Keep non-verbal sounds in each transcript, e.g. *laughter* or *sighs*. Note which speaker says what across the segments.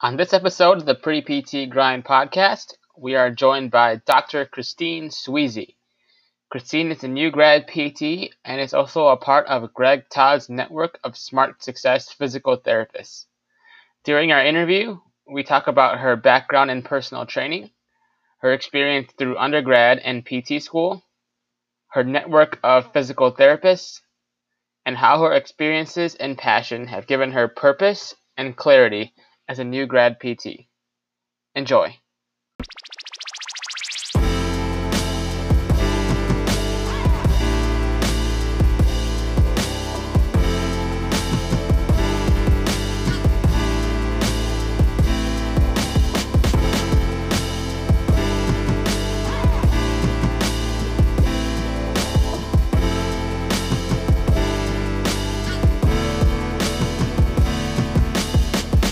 Speaker 1: On this episode of the Pre PT Grind podcast, we are joined by Dr. Christine Sweezy. Christine is a new grad PT and is also a part of Greg Todd's network of Smart Success physical therapists. During our interview, we talk about her background in personal training, her experience through undergrad and PT school, her network of physical therapists, and how her experiences and passion have given her purpose and clarity as a new grad PT. Enjoy.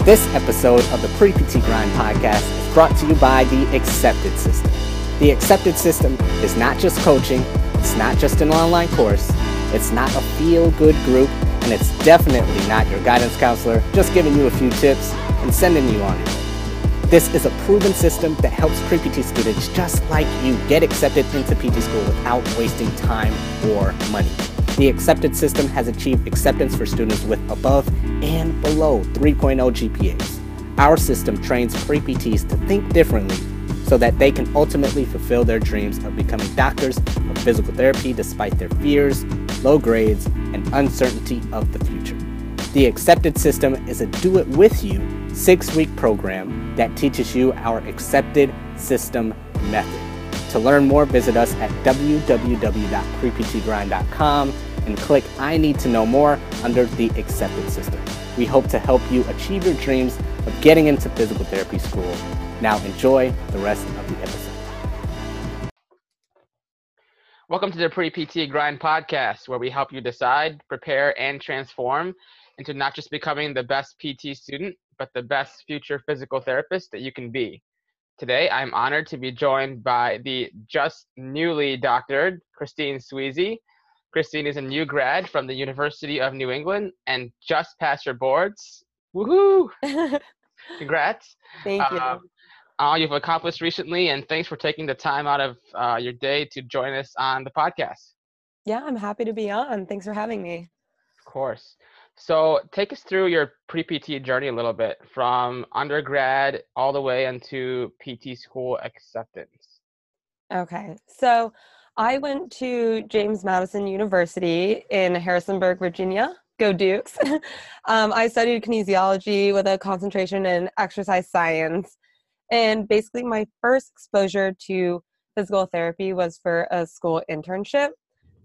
Speaker 2: This episode of the Pre PT Grind podcast is brought to you by the Accepted System. The Accepted System is not just coaching, it's not just an online course, it's not a feel good group, and it's definitely not your guidance counselor just giving you a few tips and sending you on your way. This is a proven system that helps pre PT students just like you get accepted into PT school without wasting time or money. The accepted system has achieved acceptance for students with above and below 3.0 GPAs. Our system trains pre-PTs to think differently so that they can ultimately fulfill their dreams of becoming doctors of physical therapy despite their fears, low grades, and uncertainty of the future. The accepted system is a do it with you six week program that teaches you our accepted system method. To learn more, visit us at www.preptgrind.com and click I Need to Know More under the Accepted System. We hope to help you achieve your dreams of getting into physical therapy school. Now enjoy the rest of the episode.
Speaker 1: Welcome to the Pre PT Grind podcast, where we help you decide, prepare, and transform into not just becoming the best PT student, but the best future physical therapist that you can be. Today, I'm honored to be joined by the just newly doctored Christine Sweezy. Christine is a new grad from the University of New England and just passed her boards. Woohoo! *laughs* Congrats.
Speaker 3: Thank you.
Speaker 1: Um, all you've accomplished recently, and thanks for taking the time out of uh, your day to join us on the podcast.
Speaker 3: yeah, I'm happy to be on. Thanks for having me.
Speaker 1: Of course. So, take us through your pre PT journey a little bit from undergrad all the way into PT school acceptance.
Speaker 3: Okay. So I went to James Madison University in Harrisonburg, Virginia. Go Dukes. *laughs* um, I studied kinesiology with a concentration in exercise science. And basically, my first exposure to physical therapy was for a school internship.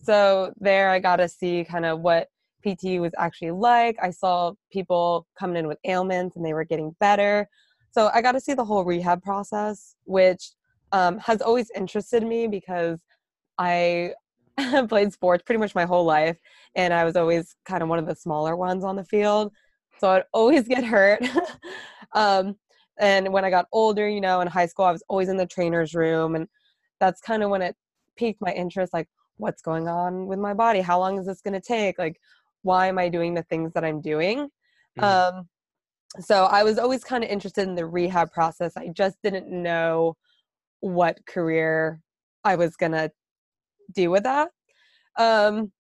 Speaker 3: So there I got to see kind of what PT was actually like. I saw people coming in with ailments and they were getting better. So I got to see the whole rehab process, which um, has always interested me because I *laughs* played sports pretty much my whole life, and I was always kind of one of the smaller ones on the field. So I'd always *laughs* get hurt. um, and when I got older, you know, in high school, I was always in the trainer's room, and that's kind of when it piqued my interest. Like, what's going on with my body? How long is this going to take? Like, why am I doing the things that I'm doing?
Speaker 1: Mhm.
Speaker 3: Um, so I was always kind of interested in the rehab process. I just didn't know what career I was gonna do with that. Um,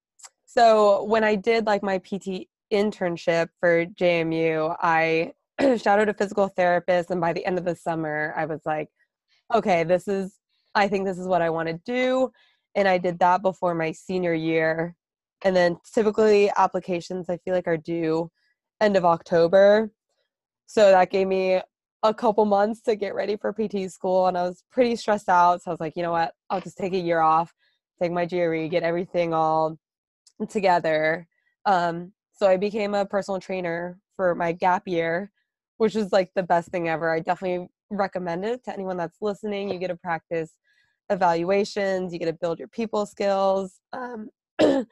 Speaker 3: so when I did like my PT internship for JMU, I *clears throat* shadowed a physical therapist, and by the end of the summer, I was like, okay, this is, I think this is what I want to do. And I did that before my senior year. And then typically applications I feel like are due end of October. So that gave me a couple months to get ready for PT school and I was pretty stressed out. So I was like, you know what? I'll just take a year off, take my GRE, get everything all together. Um, so I became a personal trainer for my gap year, which was like the best thing ever. I definitely recommend it to anyone that's listening. You get to practice evaluations, you get to build your people skills, um, *clears throat*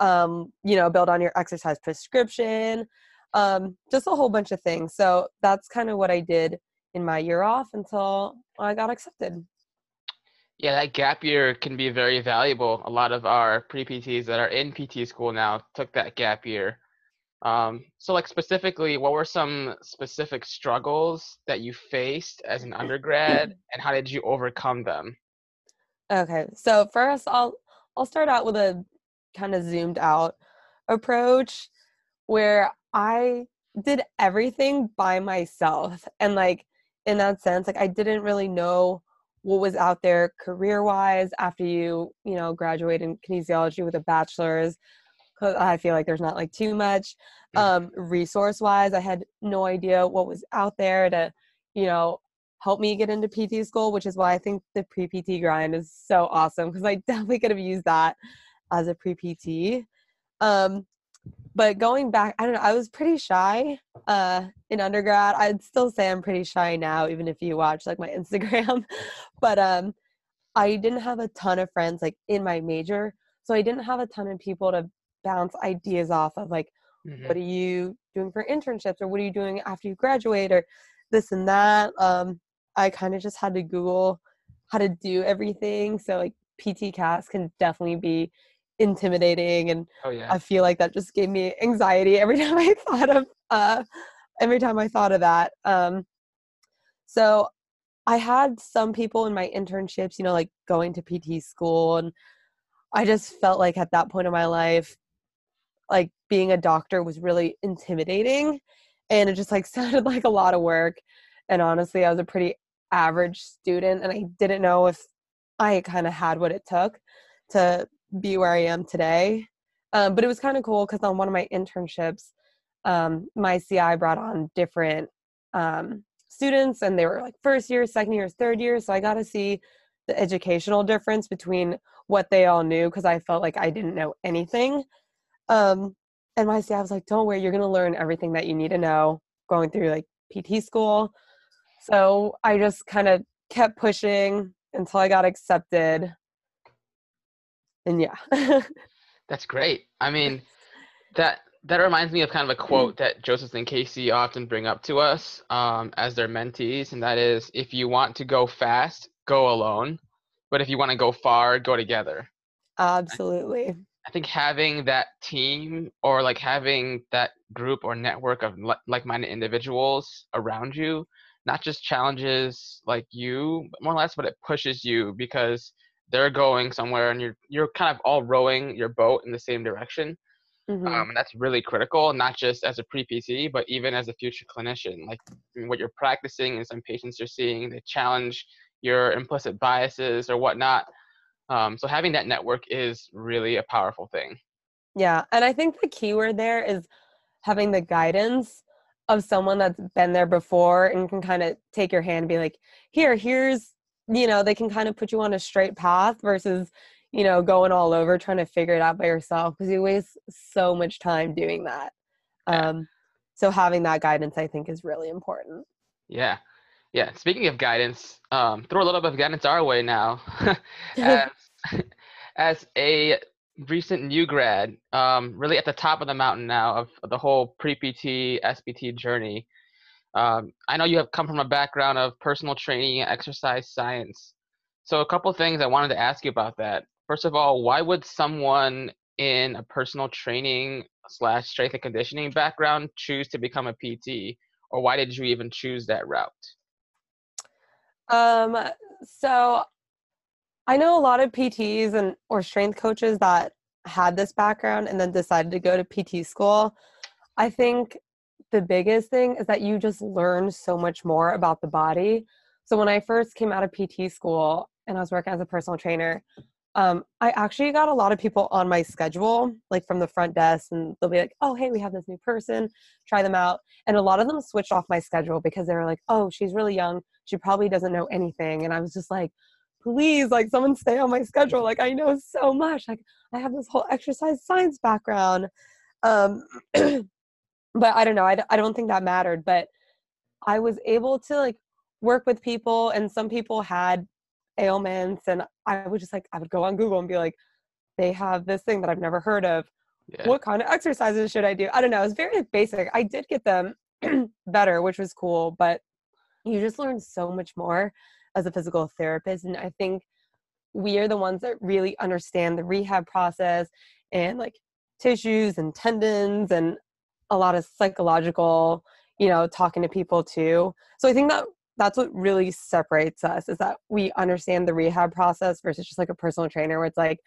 Speaker 3: um, you know, build on your exercise prescription, um, just a whole bunch of things. So that's kind of what I did in my year off until I got accepted.
Speaker 1: Yeah, that gap year can be very valuable. A lot of our pre PTs that are in PT school now took that gap year Um, so, like specifically, what were some specific struggles that you faced as an undergrad, *clears throat* and how did you overcome them?
Speaker 3: Okay, so first, I'll I'll start out with a kind of zoomed out approach where I did everything by myself, and like in that sense, like I didn't really know what was out there career wise after you you know graduate in kinesiology with a bachelor's because i feel like there's not like too much um resource wise i had no idea what was out there to you know help me get into pt school which is why i think the pre-pt grind is so awesome because i *laughs* definitely could have used that as a pre-pt um but going back i don't know i was pretty shy uh in undergrad. I'd still say i'm pretty shy now even if you watch like my *laughs* instagram. But um i didn't have a ton of friends like in my major. So i didn't have a ton of people to bounce ideas off of like
Speaker 1: Mhm.
Speaker 3: what are you doing for internships? Or what are you doing after you graduate? Or this and that. Um i kind of just had to google how to do everything. So like pt cast can definitely be intimidating and
Speaker 1: Oh yeah.
Speaker 3: I feel like that just gave me anxiety every *laughs* time I thought of uh every time I thought of that. Um so I had some people in my internships, you know, like going to PT school and I just felt like at that point in my life like being a doctor was really intimidating and it just like *laughs* sounded like a lot of work and honestly I was a pretty average student and I didn't know if I kind of had what it took to be where I am today. Um, but it was kind of cool because on one of my internships, um, my CI brought on different um, students, and they were like first year, second year, third year. So I got to see the educational difference between what they all knew because I felt like I didn't know anything. Um, and my CI was like, "Don't worry, you're gonna learn everything that you need to know going through like PT school." So I just kind of kept pushing until I got accepted. And yeah.
Speaker 1: That's great. I mean, that that reminds me of kind of a quote that Joseph and Casey often bring up to us um, as their mentees, and that is, "If you want to go fast, go alone, but if you want to go far, go together."
Speaker 3: Absolutely.
Speaker 1: I think having that team or like having that group or network of like-minded individuals around you not just challenges like you but more or less but it pushes you because they're going somewhere and you're you're kind of all rowing your boat in the same direction
Speaker 3: Mhm.
Speaker 1: um, and that's really critical not just as a pre-pt but even as a future clinician like I mean, what you're practicing and some patients you're seeing they challenge your implicit biases or whatnot um, so having that network is really a powerful thing
Speaker 3: yeah. And I think the key word there is having the guidance of someone that's been there before and can kind of take your hand and be like, here, here's, you know, they can kind of put you on a straight path versus, you know, going all over trying to figure it out by yourself because you waste so much time doing that. Um, so having that guidance, I think, is really important.
Speaker 1: Yeah. Yeah. Speaking of guidance, um, throw a little bit of guidance our way now. *laughs* *laughs* as, *laughs* as a recent new grad, um, really at the top of the mountain now of the whole pre PT, SPT journey, um, I know you have come from a background of personal training and exercise science. So, a couple things I wanted to ask you about that. First of all, why would someone in a personal training slash strength and conditioning background choose to become a PT? Or why did you even choose that route?
Speaker 3: Um, so I know a lot of PTs and or strength coaches that had this background and then decided to go to PT school. I think the biggest thing is that you just learn so much more about the body. So when I first came out of PT school and I was working as a personal trainer, um, I actually got a lot of people on my schedule, like from the front desk, and they'll be like, "Oh, hey, we have this new person, try them out." And a lot of them switched off my schedule because they were like, "Oh, she's really young, she probably doesn't know anything," and I was just like, "Please, like, someone stay on my schedule. Like, I know so much. Like, I have this whole exercise science background." Um, *clears throat* but I don't know. I, I don't think that mattered. But I was able to like work with people, and some people had ailments, and I would just like I would go on Google and be like, they have this thing that I've never heard of.
Speaker 1: Yeah.
Speaker 3: What kind of exercises should I do? I don't know. It was very basic. I did get them *clears throat* better, which was cool, but you just learn so much more as a physical therapist, and I think we are the ones that really understand the rehab process and like tissues and tendons and a lot of psychological, you know, talking to people too. So I think that that's what really separates us is that we understand the rehab process versus just like a personal trainer where it's like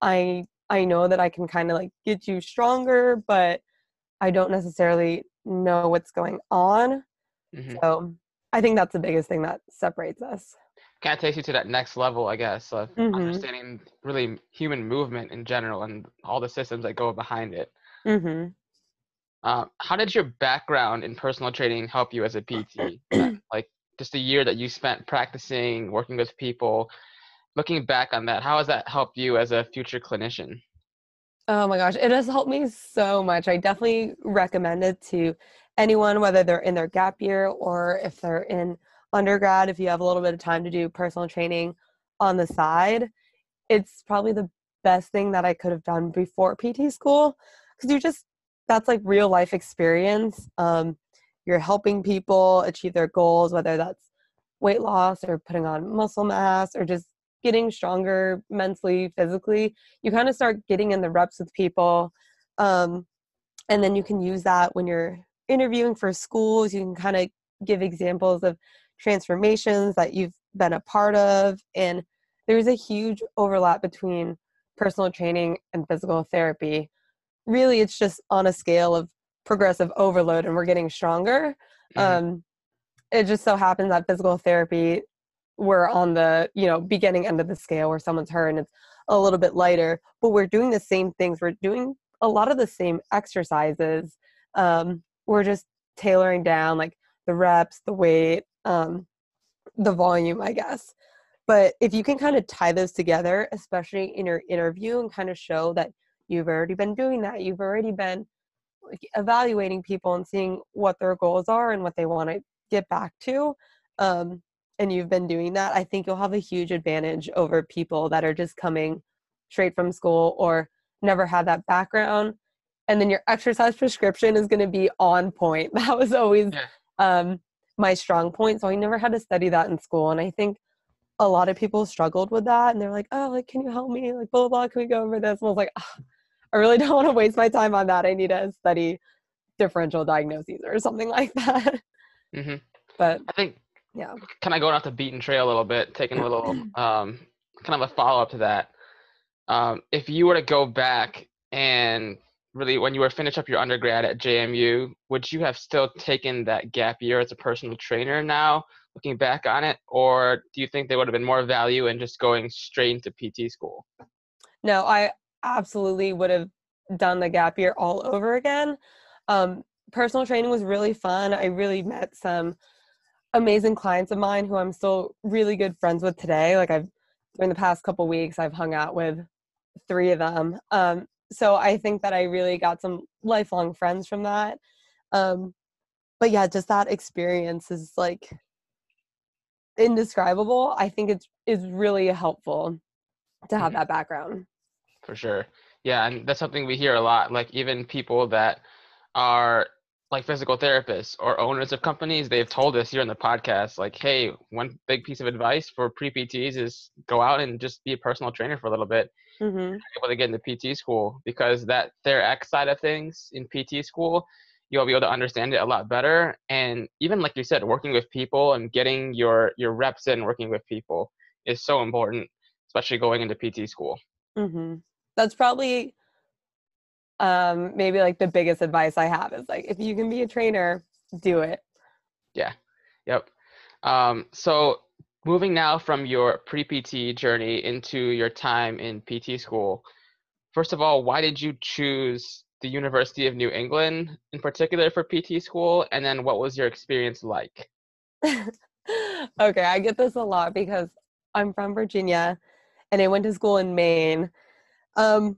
Speaker 3: I I know that I can kind of like get you stronger, but I don't necessarily know what's going on. Mm-hmm. So I think that's the biggest thing that separates us.
Speaker 1: Kind of takes you to that next level, I guess, of mm-hmm. understanding really human movement in general and all the systems that go behind it. Mm-hmm. Uh, how did your background in personal training help you as a PT? *clears throat* like just a year that you spent practicing, working with people. Looking back on that, how has that helped you as a future clinician?
Speaker 3: Oh my gosh, it has helped me so much. I definitely recommend it to anyone, whether they're in their gap year or if they're in undergrad, if you have a little bit of time to do personal training on the side. It's probably the best thing that I could have done before PT school because you just, that's like real life experience. Um, you're helping people achieve their goals, whether that's weight loss or putting on muscle mass or just getting stronger mentally, physically, you kind of start getting in the reps with people. Um, and then you can use that when you're interviewing for schools. You can kind of give examples of transformations that you've been a part of. And there's a huge overlap between personal training and physical therapy. Really, it's just on a scale of progressive overload and we're getting stronger. Mm-hmm. Um, it just so happens that physical therapy we're on the you know beginning end of the scale where someone's hurt and it's a little bit lighter but we're doing the same things we're doing a lot of the same exercises um, we're just tailoring down like the reps the weight um, the volume i guess but if you can kind of tie those together especially in your interview and kind of show that you've already been doing that you've already been evaluating people and seeing what their goals are and what they want to get back to um, and you've been doing that, I think you'll have a huge advantage over people that are just coming straight from school or never had that background. And then your exercise prescription is going to be on point. *laughs* That was always yeah. um, my strong point. So I never had to study that in school. And I think a lot of people struggled with that. And they're like, oh, like, can you help me? Like, blah, blah, blah. Can we go over this? And I was like, oh, I really don't want to waste my time on that. I need to study differential diagnoses or something like *laughs* that. Mm-hmm. But
Speaker 1: I think yeah kind of going off the beaten trail a little bit taking a little *clears throat* um, kind of a follow-up to that um, if you were to go back and really when you were finished up your undergrad at jmu would you have still taken that gap year as a personal trainer now looking back on it or do you think there would have been more value in just going straight into pt school
Speaker 3: no i absolutely would have done the gap year all over again um, personal training was really fun i really met some amazing clients of mine who I'm still really good friends with today. Like I've during the past couple weeks, I've hung out with three of them. Um, so I think that I really got some lifelong friends from that. Um, but yeah, just that experience is like indescribable. I think it's is really helpful to have mm-hmm. that background.
Speaker 1: For sure. Yeah, and that's something we hear a lot. Like even people that are like physical therapists or owners of companies, they've told us here in the podcast, like, hey, one big piece of advice for pre PTs is go out and just be a personal trainer for a little bit. Mm-hmm. Able to get into PT school because that their x side of things in PT school, you'll be able to understand it a lot better. And even like you said, working with people and getting your your reps in working with people is so important, especially going into PT school.
Speaker 3: Mm-hmm. That's probably um, maybe like the biggest advice I have is like if you can be a trainer, do it.
Speaker 1: Yeah. Yep. Um, so moving now from your pre-PT journey into your time in PT school, first of all, why did you choose the University of New England in particular for PT school? And then what was your experience like? *laughs*
Speaker 3: okay, I get this a lot because I'm from Virginia and I went to school in Maine. Um,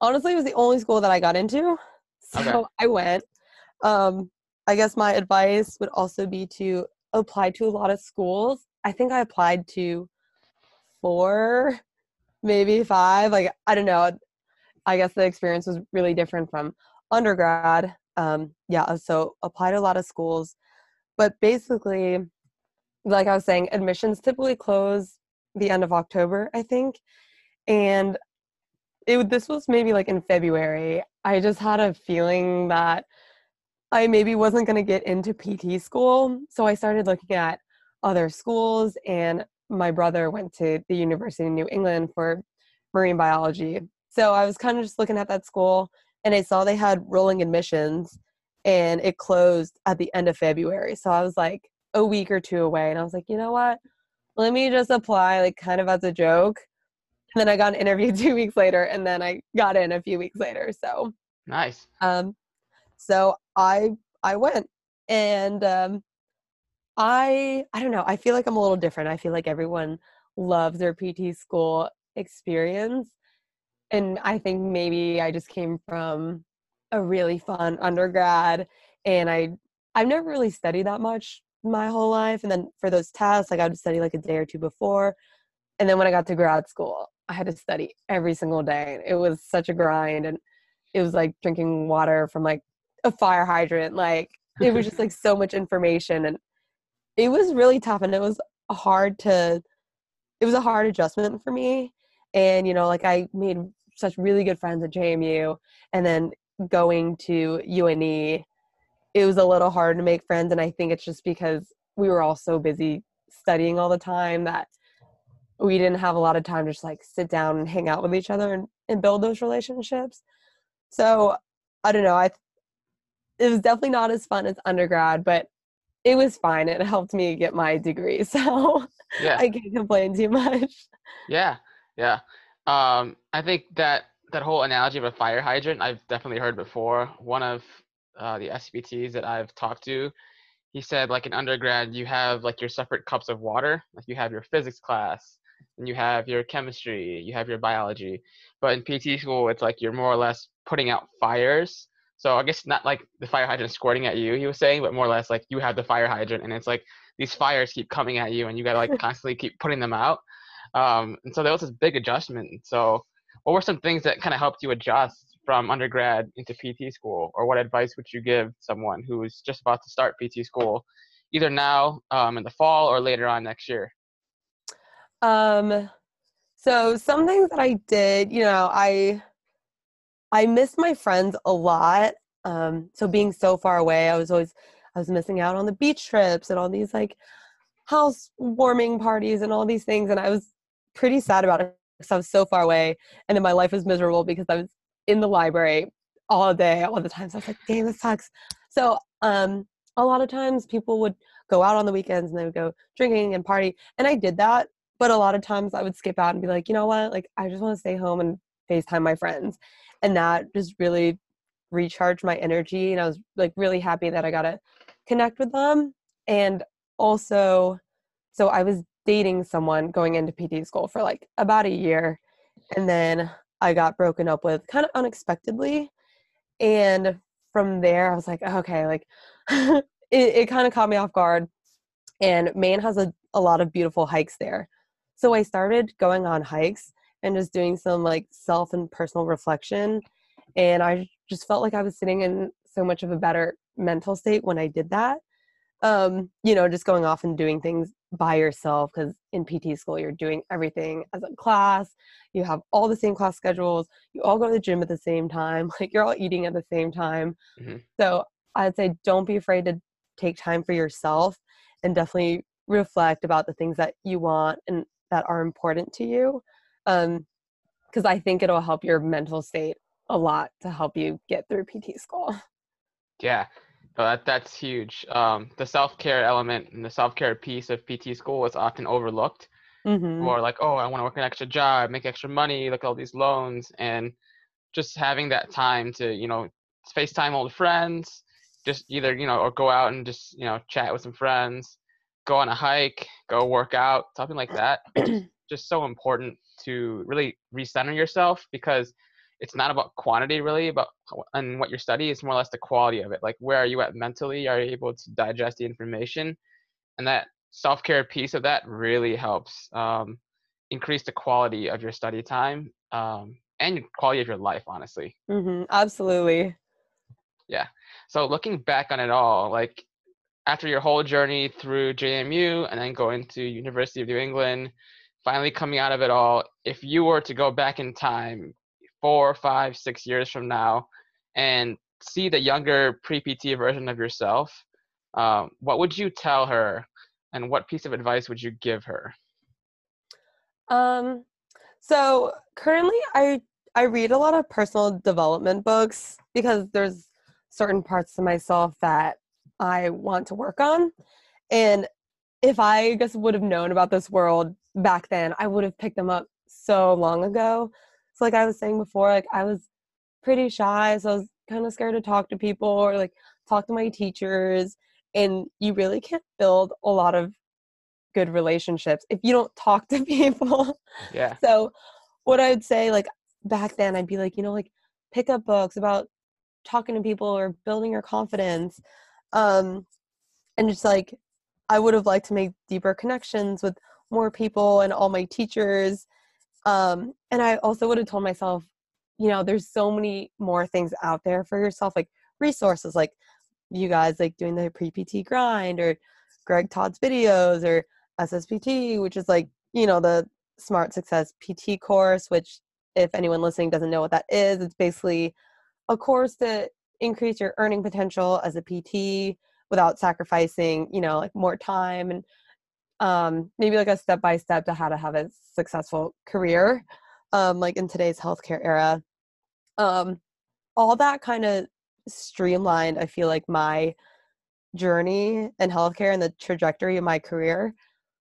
Speaker 3: honestly it was the only school that I got into. *laughs* So okay. I went. Um, I guess my advice would also be to apply to a lot of schools. I think I applied to four, maybe five. Like, I don't know. I guess the experience was really different from undergrad. Um, yeah, so applied to a lot of schools. But basically, like I was saying, admissions typically close the end of October, I think. And it this was maybe like in February. I just had a feeling that I maybe wasn't going to get into PT school. So I started looking at other schools, and my brother went to the University of New England for marine biology. So I was kind of just looking at that school, and I saw they had rolling admissions, and it closed at the end of February. So I was like a week or two away, and I was like, you know what? Let me just apply, like kind of as a joke. And then I got an interview *laughs* two weeks later, and then I got in a few weeks later. So
Speaker 1: nice.
Speaker 3: Um, so I I went and um, I I don't know. I feel like I'm a little different. I feel like everyone loves their PT school experience, and I think maybe I just came from a really fun undergrad, and I I've never really studied that much my whole life, and then for those tests, like I would study like a day or two before, and then when I got to grad school, I had to study every single day. It was such a grind, and it was like drinking water from like a fire hydrant. Like it was just like so much information and it was really tough and it was hard to it was a hard adjustment for me. And you know, like I made such really good friends at JMU and then going to UNE it was a little hard to make friends and I think it's just because we were all so busy studying all the time that we didn't have a lot of time to just like sit down and hang out with each other and, and build those relationships. So I don't know. I it was definitely not as fun as undergrad, but it was fine. It helped me get my degree, *laughs* so yeah. I can't complain too much.
Speaker 1: Yeah, yeah. Um, I think that that whole analogy of a fire hydrant I've definitely heard before. One of uh, the SPTs that I've talked to, he said like in undergrad you have like your separate cups of water. Like you have your physics class, and you have your chemistry, you have your biology. But in PT school, it's like you're more or less putting out fires so I guess not like the fire hydrant squirting at you, he was saying, but more or less like you have the fire hydrant and it's like these fires keep coming at you and you gotta like *laughs* constantly keep putting them out. Um, and so there was this big adjustment. So what were some things that kind of helped you adjust from undergrad into PT school, or what advice would you give someone who's just about to start PT school, either now um, in the fall or later on next year?
Speaker 3: Um, so some things that I did, you know, I I missed my friends a lot. Um, so being so far away, I was always I was missing out on the beach trips and all these like house warming parties and all these things, and I was pretty sad about it because I was so far away, and then my life was miserable because I was in the library all day, all the time. So I was like, "Damn, this sucks." So um, a lot of times people would go out on the weekends and they would go drinking and party, and I did that. But a lot of times I would skip out and be like, you know what? Like I just want to stay home and FaceTime my friends and that just really recharged my energy and i was like really happy that i got to connect with them and also so i was dating someone going into pt school for like about a year and then i got broken up with kind of unexpectedly and from there i was like oh, okay like *laughs* it, it kind of caught me off guard and maine has a, a lot of beautiful hikes there so i started going on hikes and just doing some like self and personal reflection. And I just felt like I was sitting in so much of a better mental state when I did that. Um, you know, just going off and doing things by yourself because in PT school you're doing everything as a class. You have all the same class schedules. You all go to the gym at the same time. *laughs* Like you're all eating at the same time. Mm-hmm. So I'd say don't be afraid to take time for yourself and definitely reflect about the things that you want and that are important to you um because i think it'll help your mental state a lot to help you get through pt school
Speaker 1: yeah that that's huge. Um the self-care element and the self-care piece of pt school is often overlooked. Mm-hmm. or like oh i want to work an extra job make extra money look at all these loans and just having that time to you know facetime old friends just either you know or go out and just you know chat with some friends go on a hike go work out something like that. *clears throat* Just so important to really recenter yourself because it's not about quantity really but and what you study it's more or less the quality of it like where are you at mentally? Are you able to digest the information? And that self-care piece of that really helps um, increase the quality of your study time um, and quality of your life honestly.
Speaker 3: Mm-hmm, absolutely.
Speaker 1: Yeah so looking back on it all like after your whole journey through jmu and then going to university of new england finally coming out of it all, if you were to go back in time four, five, six years from now and see the younger pre-PT version of yourself, um, what would you tell her, and what piece of advice would you give her?
Speaker 3: Um, so currently, I I read a lot of personal development books because there's certain parts of myself that I want to work on, and if I just would have known about this world back then, I would have picked them up so long ago. So like I was saying before, like I was pretty shy, so I was kind of scared to talk to people or like talk to my teachers. And you really can't build a lot of good relationships if you don't talk to *laughs* people.
Speaker 1: Yeah.
Speaker 3: so what I'd say, like back then, I'd be like, you know, like pick up books about talking to people or building your confidence. Um, and just like I would have liked to make deeper connections with more people and all my teachers. Um, and I also would have told myself, you know, there's so many more things out there for yourself, like resources, like you guys like doing the pre PT grind or Greg Todd's videos or SSPT, which is like, you know, the Smart Success PT course, which if anyone listening doesn't know what that is, it's basically a course to increase your earning potential as a PT without sacrificing, you know, like more time and um, maybe like a step by step to how to have a successful career, um, like in today's healthcare era. Um, all that kind of streamlined, I feel like, my journey in healthcare and the trajectory of my career.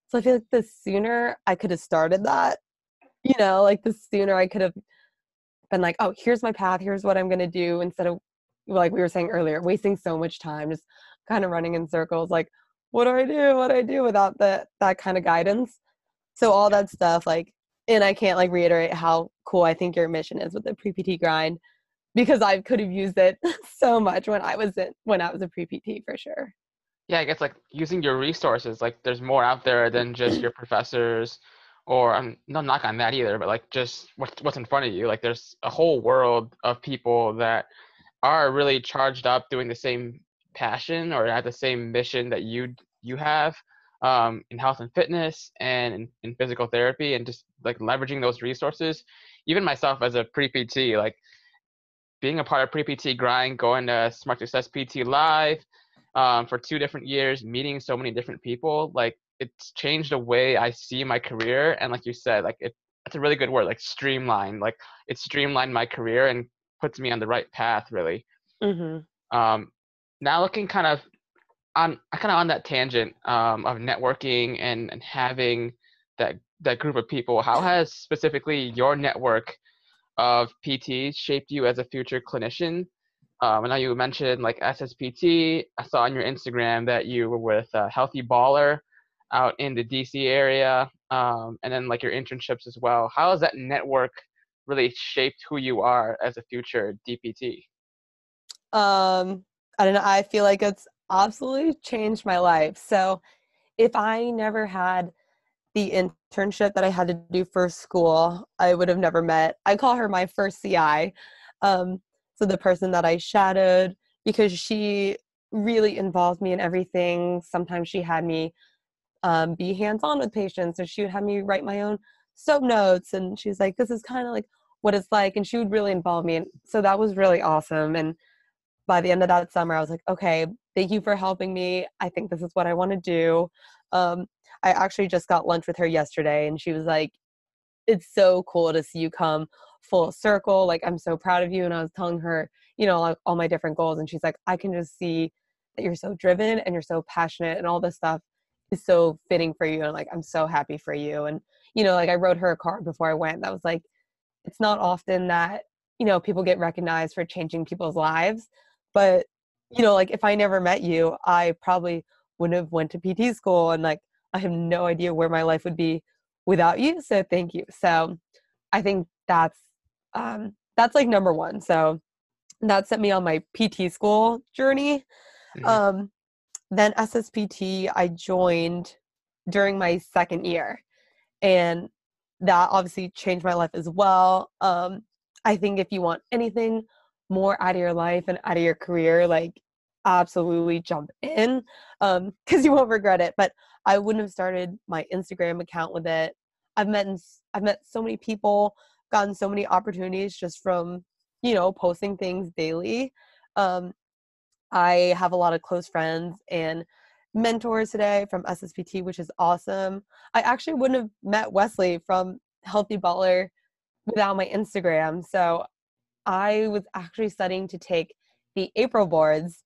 Speaker 3: So I feel like the sooner I could have started that, you know, like the sooner I could have been like, oh, here's my path, here's what I'm going to do, instead of, like we were saying earlier, wasting so much time just kind of running in circles like what do i do? What do i do without that that kind of guidance? So all that stuff like and i can't like reiterate how cool i think your mission is with the pre-pt grind because i could have used it *laughs* so much when i was in when i was a pre-pt for sure.
Speaker 1: Yeah i guess like using your resources like there's more out there than just your professors or i'm no knock on that either but like just what's what's in front of you. Like there's a whole world of people that are really charged up doing the same passion or have the same mission that you you have um, in health and fitness and in, in, physical therapy and just like leveraging those resources. Even myself as a pre-pt like being a part of pre-pt grind going to smart success pt live um, for two different years meeting so many different people like it's changed the way i see my career. And like you said like it, it's a really good word like streamline like it streamlined my career and puts me on the right path really.
Speaker 3: Mm-hmm.
Speaker 1: um, now looking kind of on kind of on that tangent um, of networking and, and having that that group of people, how has specifically your network of PTs shaped you as a future clinician? Um, I know you mentioned like SSPT. I saw on your Instagram that you were with Healthy Baller out in the DC area, um, and then like your internships as well. How has that network really shaped who you are as a future DPT?
Speaker 3: Um, I don't know. I feel like it's absolutely changed my life. So if I never had the internship that I had to do for school, I would have never met. I call her my first CI. Um, so the person that I shadowed because she really involved me in everything. Sometimes she had me um, be hands on with patients, so she would have me write my own soap notes, and she was like, "This is kind of like what it's like," and she would really involve me, and so that was really awesome. And by the end of that summer, I was like, okay, thank you for helping me. I think this is what I want to do. Um, I actually just got lunch with her yesterday, and she was like, it's so cool to see you come full circle. Like, I'm so proud of you. And I was telling her, you know, like all my different goals. And she's like, I can just see that you're so driven and you're so passionate, and all this stuff is so fitting for you. And like, I'm so happy for you. And, you know, like I wrote her a card before I went that was like, it's not often that, you know, people get recognized for changing people's lives but you know like if i never met you i probably wouldn't have went to pt school and like i have no idea where my life would be without you so thank you. So i think that's um that's like number one. So that set me on my pt school journey. Mm-hmm. um then sspt i joined during my second year and that obviously changed my life as well. Um i think if you want anything more out of your life and out of your career, like absolutely jump in um because you won't regret it but i wouldn't have started my instagram account with it i've met i've met so many people gotten so many opportunities just from you know posting things daily Um, I have a lot of close friends and mentors today from SSPT, which is awesome. I actually wouldn't have met Wesley from Healthy Baller without my Instagram. So I was actually studying to take the April boards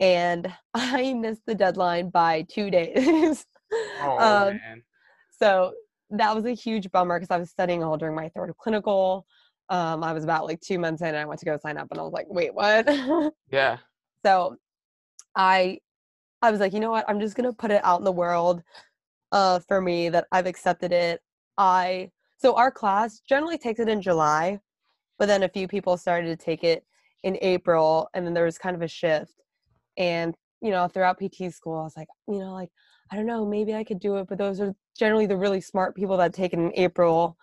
Speaker 3: and *laughs* I missed the deadline by two days. *laughs*
Speaker 1: Oh
Speaker 3: um,
Speaker 1: man.
Speaker 3: so that was a huge bummer because I was studying all during my third clinical. Um, I was about like two months in and I went to go sign up and I was like, wait, what? *laughs*
Speaker 1: Yeah.
Speaker 3: so I I was like, you know what? I'm just gonna put it out in the world uh for me that I've accepted it. I so our class generally takes it in July, but then a few people started to take it in April and then there was kind of a shift. And, you know, throughout PT school, I was like, you know, like, I don't know, maybe I could do it, but those are generally the really smart people that take it in April.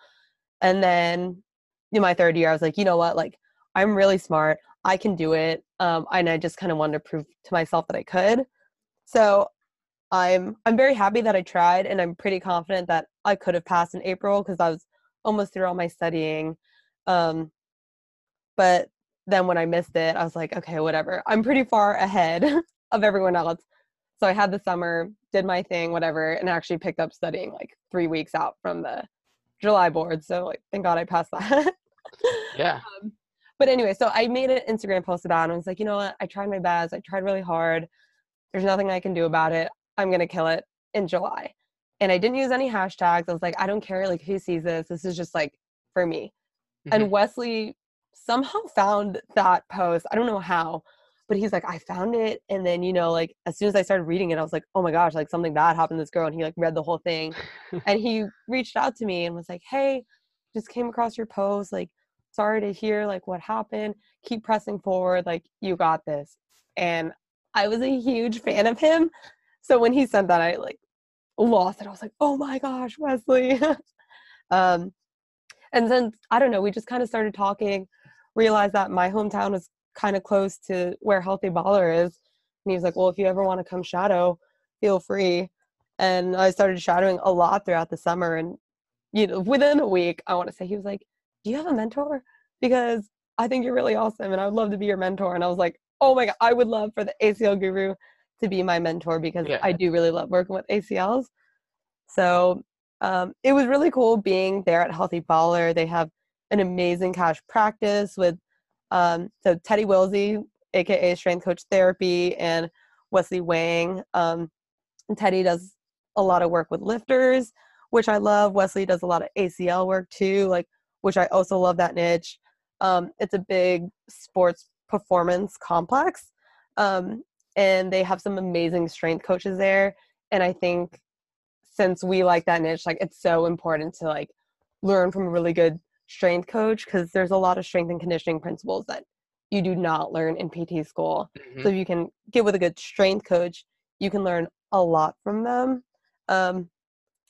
Speaker 3: And then in my third year, I was like, you know what, like, I'm really smart. I can do it. Um, and I just kind of wanted to prove to myself that I could. So I'm I'm very happy that I tried, and I'm pretty confident that I could have passed in April because I was almost through all my studying. Um, but then when I missed it, I was like, okay, whatever. I'm pretty far ahead *laughs* of everyone else. So I had the summer, did my thing, whatever, and actually picked up studying like three weeks out from the July board. So like, thank God I passed *laughs* that.
Speaker 1: Yeah.
Speaker 3: um, but anyway, so I made an Instagram post about it. And I was like, you know what? I tried my best. I tried really hard. There's nothing I can do about it. I'm gonna kill it in July. And I didn't use any hashtags. I was like, I don't care like who sees this. This is just like for me.
Speaker 1: Mhm.
Speaker 3: And Wesley somehow found that post. I don't know how, but he's like, I found it. And then, you know, like as soon as I started reading it, I was like, oh my gosh, like something bad happened to this girl. And he like read the whole thing. *laughs* and he reached out to me and was like, Hey, just came across your post. Like, sorry to hear like what happened. Keep pressing forward. Like, you got this. And I was a huge fan of him. So when he sent that, I like lost it. I was like, oh my gosh, Wesley. *laughs* um, and then I don't know, we just kind of started talking, realized that my hometown was kind of close to where Healthy Baller is. And he was like, well, if you ever want to come shadow, feel free. And I started shadowing a lot throughout the summer. And, you know, within a week, I want to say, he was like, do you have a mentor? Because I think you're really awesome and I would love to be your mentor. And I was like, oh my God, I would love for the ACL guru to be my mentor because
Speaker 1: Yeah.
Speaker 3: I do really love working with ACLs. So um, it was really cool being there at Healthy Baller. They have an amazing cash practice with um, so Teddy Wilsey, aka Strength Coach Therapy, and Wesley Wang. Um, Teddy does a lot of work with lifters, which I love. Wesley does a lot of ACL work too, like which I also love that niche. Um, it's a big sports performance complex, um, and they have some amazing strength coaches there. And I think since we like that niche, like it's so important to like learn from a really good strength coach because there's a lot of strength and conditioning principles that you do not learn in PT school.
Speaker 1: Mhm.
Speaker 3: So if you can get with a good strength coach, you can learn a lot from them. Um,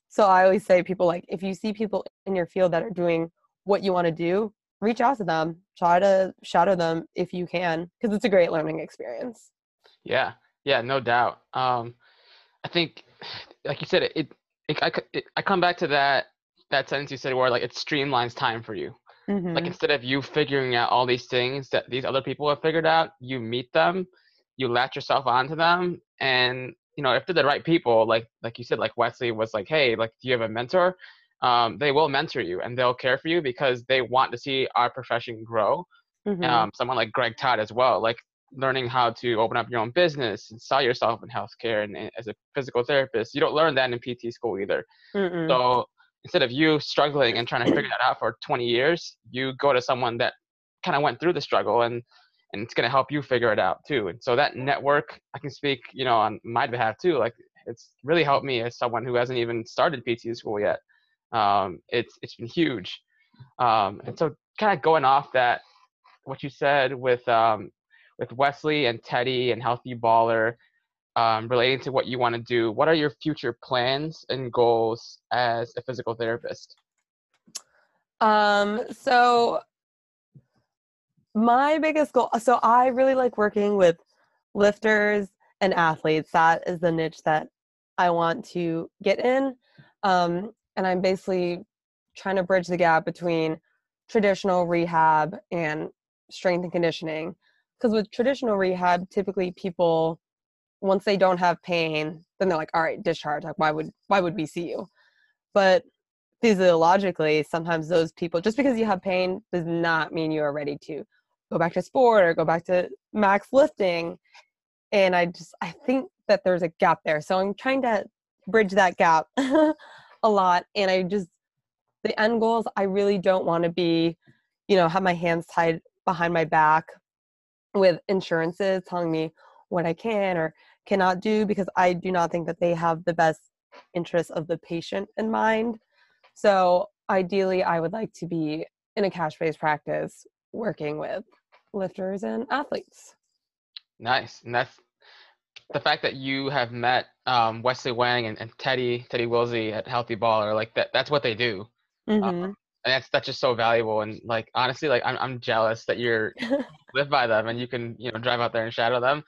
Speaker 3: so I always say people like if you see people in your field that are doing what you want to do, reach out to them, try to shadow them if you can, because it's a great learning experience.
Speaker 1: Yeah, yeah, no doubt. Um, I think, *sighs* like you said, it, it, it, I, it, I come back to that that sentence you said where like it streamlines time for you. Like
Speaker 3: Mhm.
Speaker 1: instead of you figuring out all these things that these other people have figured out, you meet them, you latch yourself onto them, and you know if they're the right people, like like you said, like Wesley was like, hey, like do you have a mentor? Um, they will mentor you and they'll care for you because they want to see our profession grow
Speaker 3: Mhm.
Speaker 1: um, someone like Greg Todd as well, like learning how to open up your own business and sell yourself in healthcare and, and as a physical therapist. You don't learn that in PT school either.
Speaker 3: Mm-mm.
Speaker 1: So instead of you struggling and trying to figure that out for 20 years, you go to someone that kind of went through the struggle and and it's going to help you figure it out too. And so that network, I can speak, you know, on my behalf too. Like it's really helped me as someone who hasn't even started PT school yet. Um, it's it's been huge. Um, and so kind of going off that, what you said with um, with Wesley and Teddy and Healthy Baller, um, relating to what you want to do. What are your future plans and goals as a physical therapist?
Speaker 3: Um, so my biggest goal so I really like working with lifters and athletes. That is the niche that I want to get in. Um, and I'm basically trying to bridge the gap between traditional rehab and strength and conditioning. because with traditional rehab, typically people once they don't have pain, then they're like, all right, discharge. Like why would why would we see you? But physiologically, sometimes those people just because you have pain does not mean you are ready to go back to sport or go back to max lifting. And I just I think that there's a gap there. So I'm trying to bridge that gap *laughs* a lot. And I just the end goals, I really don't want to be, you know, have my hands tied behind my back with insurances telling me what I can or cannot do because I do not think that they have the best interests of the patient in mind. So ideally, I would like to be in a cash based practice working with lifters and athletes.
Speaker 1: Nice. And that's the fact that you have met um, Wesley Wang and, and, Teddy Teddy Willsey at Healthy Baller, like that that's what they do.
Speaker 3: Mm-hmm.
Speaker 1: Um, and that's that's just so valuable and like honestly like I'm I'm jealous that you're *laughs* live by them and you can you know drive out there and shadow them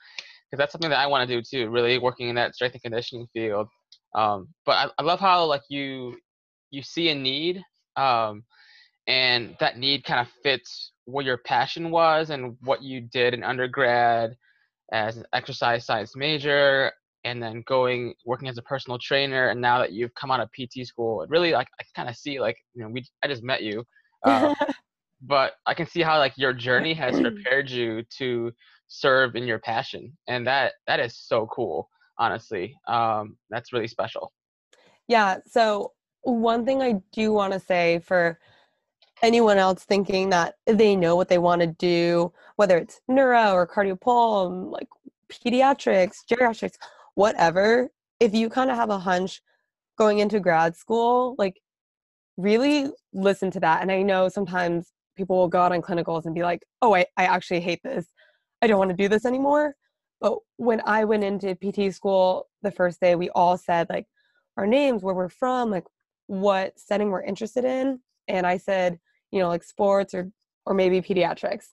Speaker 1: because that's something that I want to do too really working in that strength and conditioning field. Um, but I, I love how like you you see a need um, and that need kind of fits what your passion was and what you did in undergrad as an exercise science major and then going working as a personal trainer and now that you've come out of pt school it really like i kind of see like you know we i just met you uh, *laughs* but i can see how like your journey has *clears throat* prepared you to serve in your passion and that that is so cool honestly um that's really special
Speaker 3: yeah so one thing i do want to say for anyone else thinking that they know what they want to do whether it's neuro or cardiopulm like pediatrics geriatrics whatever, if you kind of have a hunch going into grad school, like really listen to that. And I know sometimes people will go out on clinicals and be like, oh, I, I actually hate this. I don't want to do this anymore. But when I went into PT school the first day, we all said like our names, where we're from, like what setting we're interested in. And I said, you know, like sports or or maybe pediatrics.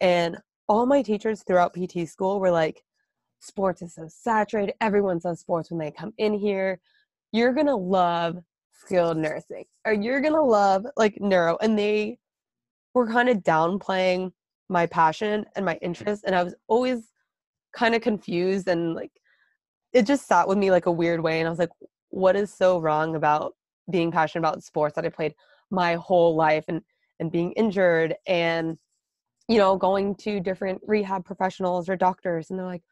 Speaker 3: And all my teachers throughout PT school were like, sports is so saturated. Everyone says sports when they come in here. You're gonna love skilled nursing, or you're gonna love like neuro. And they were kind of downplaying my passion and my interest, and I was always kind of confused and like it just sat with me like a weird way. And I was like, what is so wrong about being passionate about sports that I played my whole life and and being injured and you know going to different rehab professionals or doctors and they're like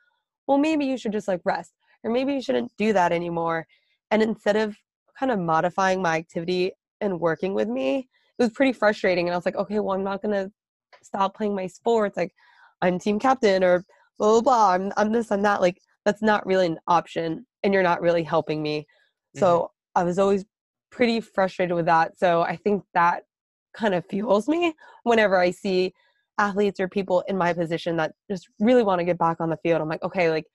Speaker 3: well maybe you should just like rest or maybe you shouldn't do that anymore and instead of kind of modifying my activity and working with me it was pretty frustrating and i was like okay well i'm not gonna stop playing my sports like i'm team captain or blah blah blah i'm, I'm this i'm that like that's not really an option and you're not really helping me mm-hmm. so i was always pretty frustrated with that so i think that kind of fuels me whenever i see athletes or people in my position that just really want to get back on the field. I'm like, okay, like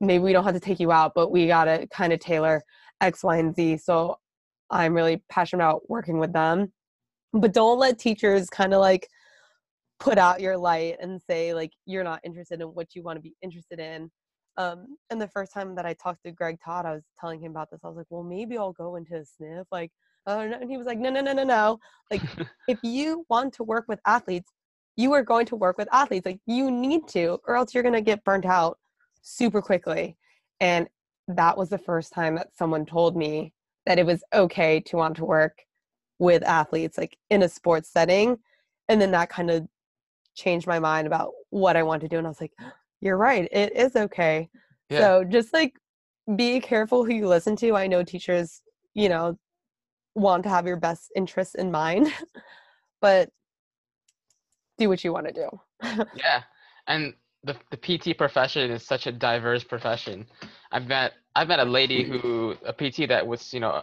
Speaker 3: maybe we don't have to take you out, but we got to kind of tailor X, Y, and Z. So I'm really passionate about working with them. But don't let teachers kind of like put out your light and say like you're not interested in what you want to be interested in. Um, and the first time that I talked to Greg Todd, I was telling him about this. I was like, well, maybe I'll go into a sniff. Like, uh, and he was like, no, no, no, no, no. Like, *laughs* if you want to work with athletes, you are going to work with athletes. Like you need to, or else you're going to get burnt out super quickly. And that was the first time that someone told me that it was okay to want to work with athletes, like in a sports setting. And then that kind of changed my mind about what I want to do. And I was like, *gasps* you're right, it is okay. Yeah. So just like be careful who you listen to. I know teachers, you know, want to have your best interests in mind, *laughs* but do what you want to do. *laughs*
Speaker 1: yeah, and the the PT profession is such a diverse profession. I've met I've met a lady mm-hmm. who a PT that was you know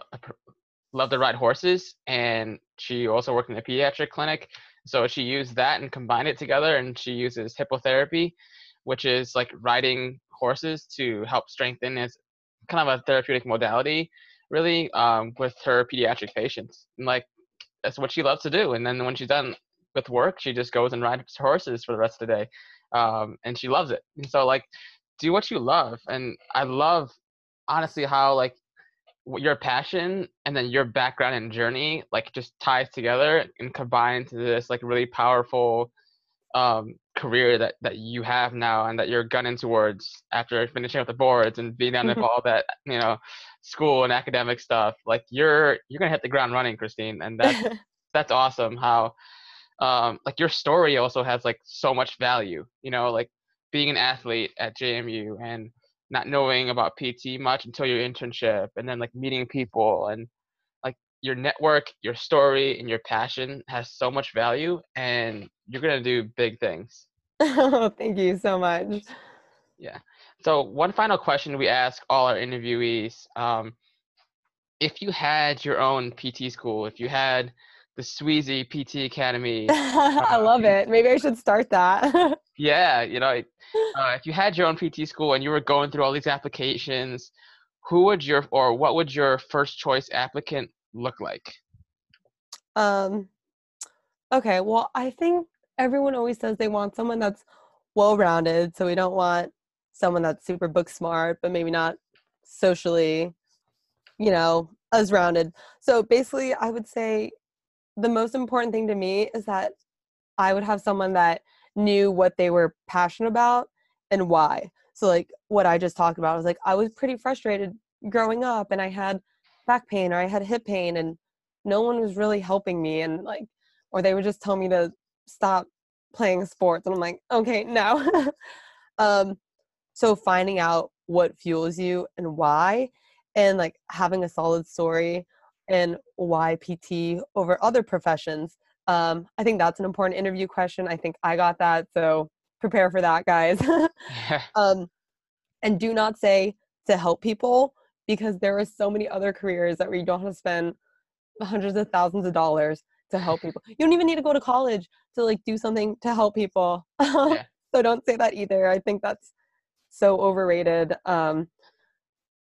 Speaker 1: loved to ride horses, and she also worked in a pediatric clinic. So she used that and combined it together, and she uses hippotherapy, which is like riding horses to help strengthen as kind of a therapeutic modality, really, um, with her pediatric patients. And like that's what she loves to do. And then when she's done with work, she just goes and rides horses for the rest of the day, um, and she loves it. And so like, do what you love, and I love honestly how like your passion and then your background and journey like just ties together and combines to this like really powerful um, career that, that you have now and that you're gunning towards after finishing up the boards and being done with
Speaker 3: Mhm.
Speaker 1: all that you know school and academic stuff like you're you're gonna hit the ground running christine and that's *laughs* that's awesome how um like your story also has like so much value you know like being an athlete at jmu and not knowing about pt much until your internship and then like meeting people and like your network your story and your passion has so much value and you're gonna do big things *laughs*
Speaker 3: Thank you so much. Yeah.
Speaker 1: So one final question we ask all our interviewees um, if you had your own pt school if you had the sweezy pt academy *laughs*
Speaker 3: I love it. Maybe I should start that. *laughs*
Speaker 1: Yeah, you know, *laughs* uh, if you had your own PT school and you were going through all these applications, who would your or what would your first choice applicant look like?
Speaker 3: Um, okay, well, I think everyone always says they want someone that's well rounded. So we don't want someone that's super book smart, but maybe not socially, you know, as rounded. So basically, I would say the most important thing to me is that I would have someone that knew what they were passionate about and why. So, like what I just talked about, I was like, I was pretty frustrated growing up and I had back pain or I had hip pain and no one was really helping me and like or they would just tell me to stop playing sports and i'm like okay no *laughs* um so finding out what fuels you and why and like having a solid story and why pt over other professions um i think that's an important interview question i think i got that so prepare for that guys *laughs* um, and do not say to help people because there are so many other careers that where you don't have to spend hundreds of thousands of dollars to help people. *laughs* You don't even need to go to college to like do something to help people. *laughs* so don't say that either. I think that's so overrated. Um,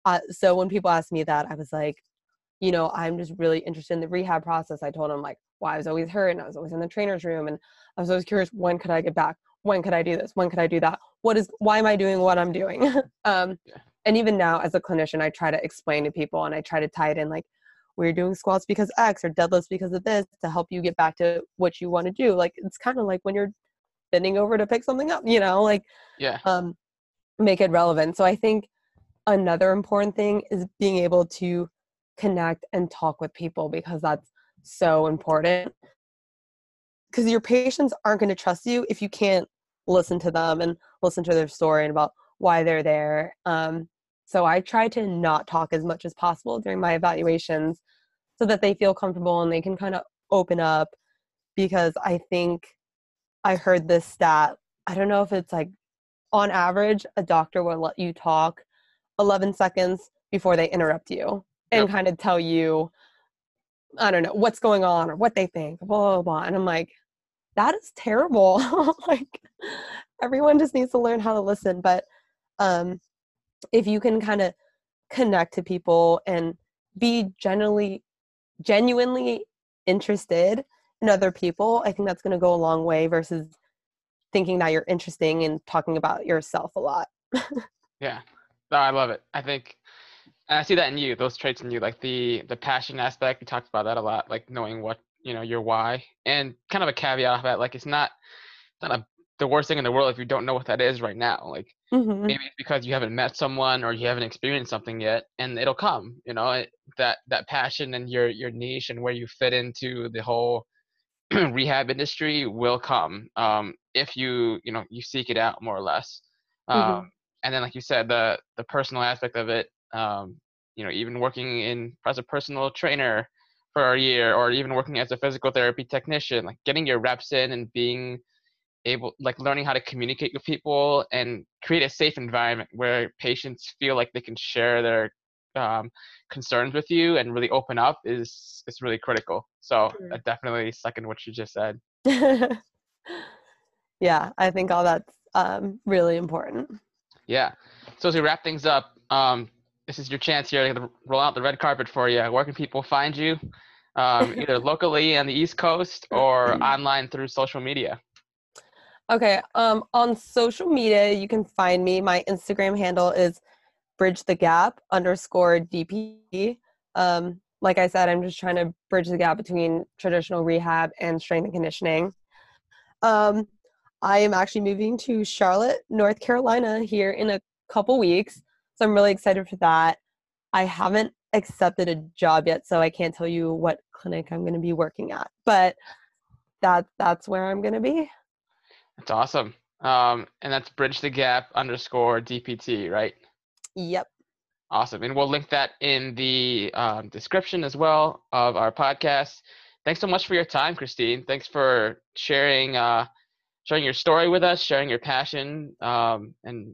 Speaker 3: uh, so when people ask me that, I was like, you know, I'm just really interested in the rehab process. I told them like, well, I was always hurt and I was always in the trainer's room and I was always curious, when could I get back? When could I do this? When could I do that? What is, why am I doing what I'm doing? *laughs* um,
Speaker 1: Yeah.
Speaker 3: and even now as a clinician, I try to explain to people and I try to tie it in like, we're doing squats because X or deadlifts because of this to help you get back to what you want to do. Like, it's kind of like when you're bending over to pick something up, you know, like,
Speaker 1: yeah,
Speaker 3: um, make it relevant. So I think another important thing is being able to connect and talk with people because that's so important. Because your patients aren't going to trust you if you can't listen to them and listen to their story and about why they're there. Um, so I try to not talk as much as possible during my evaluations so that they feel comfortable and they can kind of open up because I think I heard this stat. I don't know if it's like on average, a doctor will let you talk 11 seconds before they interrupt you and
Speaker 1: Yep.
Speaker 3: kind of tell you, I don't know, what's going on or what they think, blah, blah, blah. And I'm like, that is terrible. *laughs* like, everyone just needs to learn how to listen. But um, if you can kind of connect to people and be generally, genuinely interested in other people, I think that's going to go a long way versus thinking that you're interesting and talking about yourself a lot. *laughs*
Speaker 1: yeah. No, I love it. I think, and I see that in you. Those traits in you, like the the passion aspect. We talked about that a lot, like knowing what you know your why, and kind of a caveat of that, like it's not it's not a, the worst thing in the world if you don't know what that is right now. Like
Speaker 3: Mhm.
Speaker 1: maybe it's because you haven't met someone or you haven't experienced something yet and it'll come you know it, that that passion and your your niche and where you fit into the whole *clears throat* rehab industry will come um, if you you know you seek it out more or less um,
Speaker 3: Mhm.
Speaker 1: and then like you said the the personal aspect of it um, you know even working in as a personal trainer for a year or even working as a physical therapy technician like getting your reps in and being able like learning how to communicate with people and create a safe environment where patients feel like they can share their um, concerns with you and really open up is is really critical so. I definitely second what you just said *laughs*
Speaker 3: yeah, I think all that's um, really important.
Speaker 1: yeah so as we wrap things up um, this is your chance here to roll out the red carpet for you where can people find you um, *laughs* either locally on the east coast or online through social media
Speaker 3: Okay, um, on social media, you can find me. My Instagram handle is bridge the gap underscore DP. Um, like I said, I'm just trying to bridge the gap between traditional rehab and strength and conditioning. Um, I am actually moving to Charlotte, North Carolina here in a couple weeks. So I'm really excited for that. I haven't accepted a job yet, so I can't tell you what clinic I'm going to be working at, but that that's where I'm going to be.
Speaker 1: That's awesome. Um, and that's bridge the gap underscore DPT, right?
Speaker 3: Yep.
Speaker 1: Awesome. And we'll link that in the um, description as well of our podcast. Thanks so much for your time, Christine. Thanks for sharing uh, sharing your story with us, sharing your passion, um, and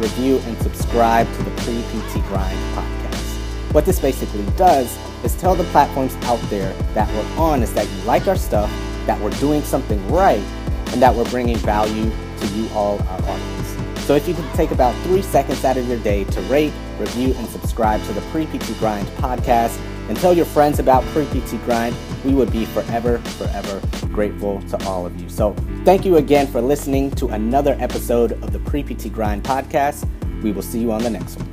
Speaker 2: review, and subscribe to the Pre PT Grind podcast. What this basically does is tell the platforms out there that we're on is that you like our stuff, that we're doing something right, and that we're bringing value to you all, our audience. So if you could take about three seconds out of your day to rate, review, and subscribe to the Pre-PT Grind podcast and tell your friends about Pre-PT Grind, we would be forever, forever grateful to all of you. So thank you again for listening to another episode of the Pre-PT Grind podcast. We will see you on the next one.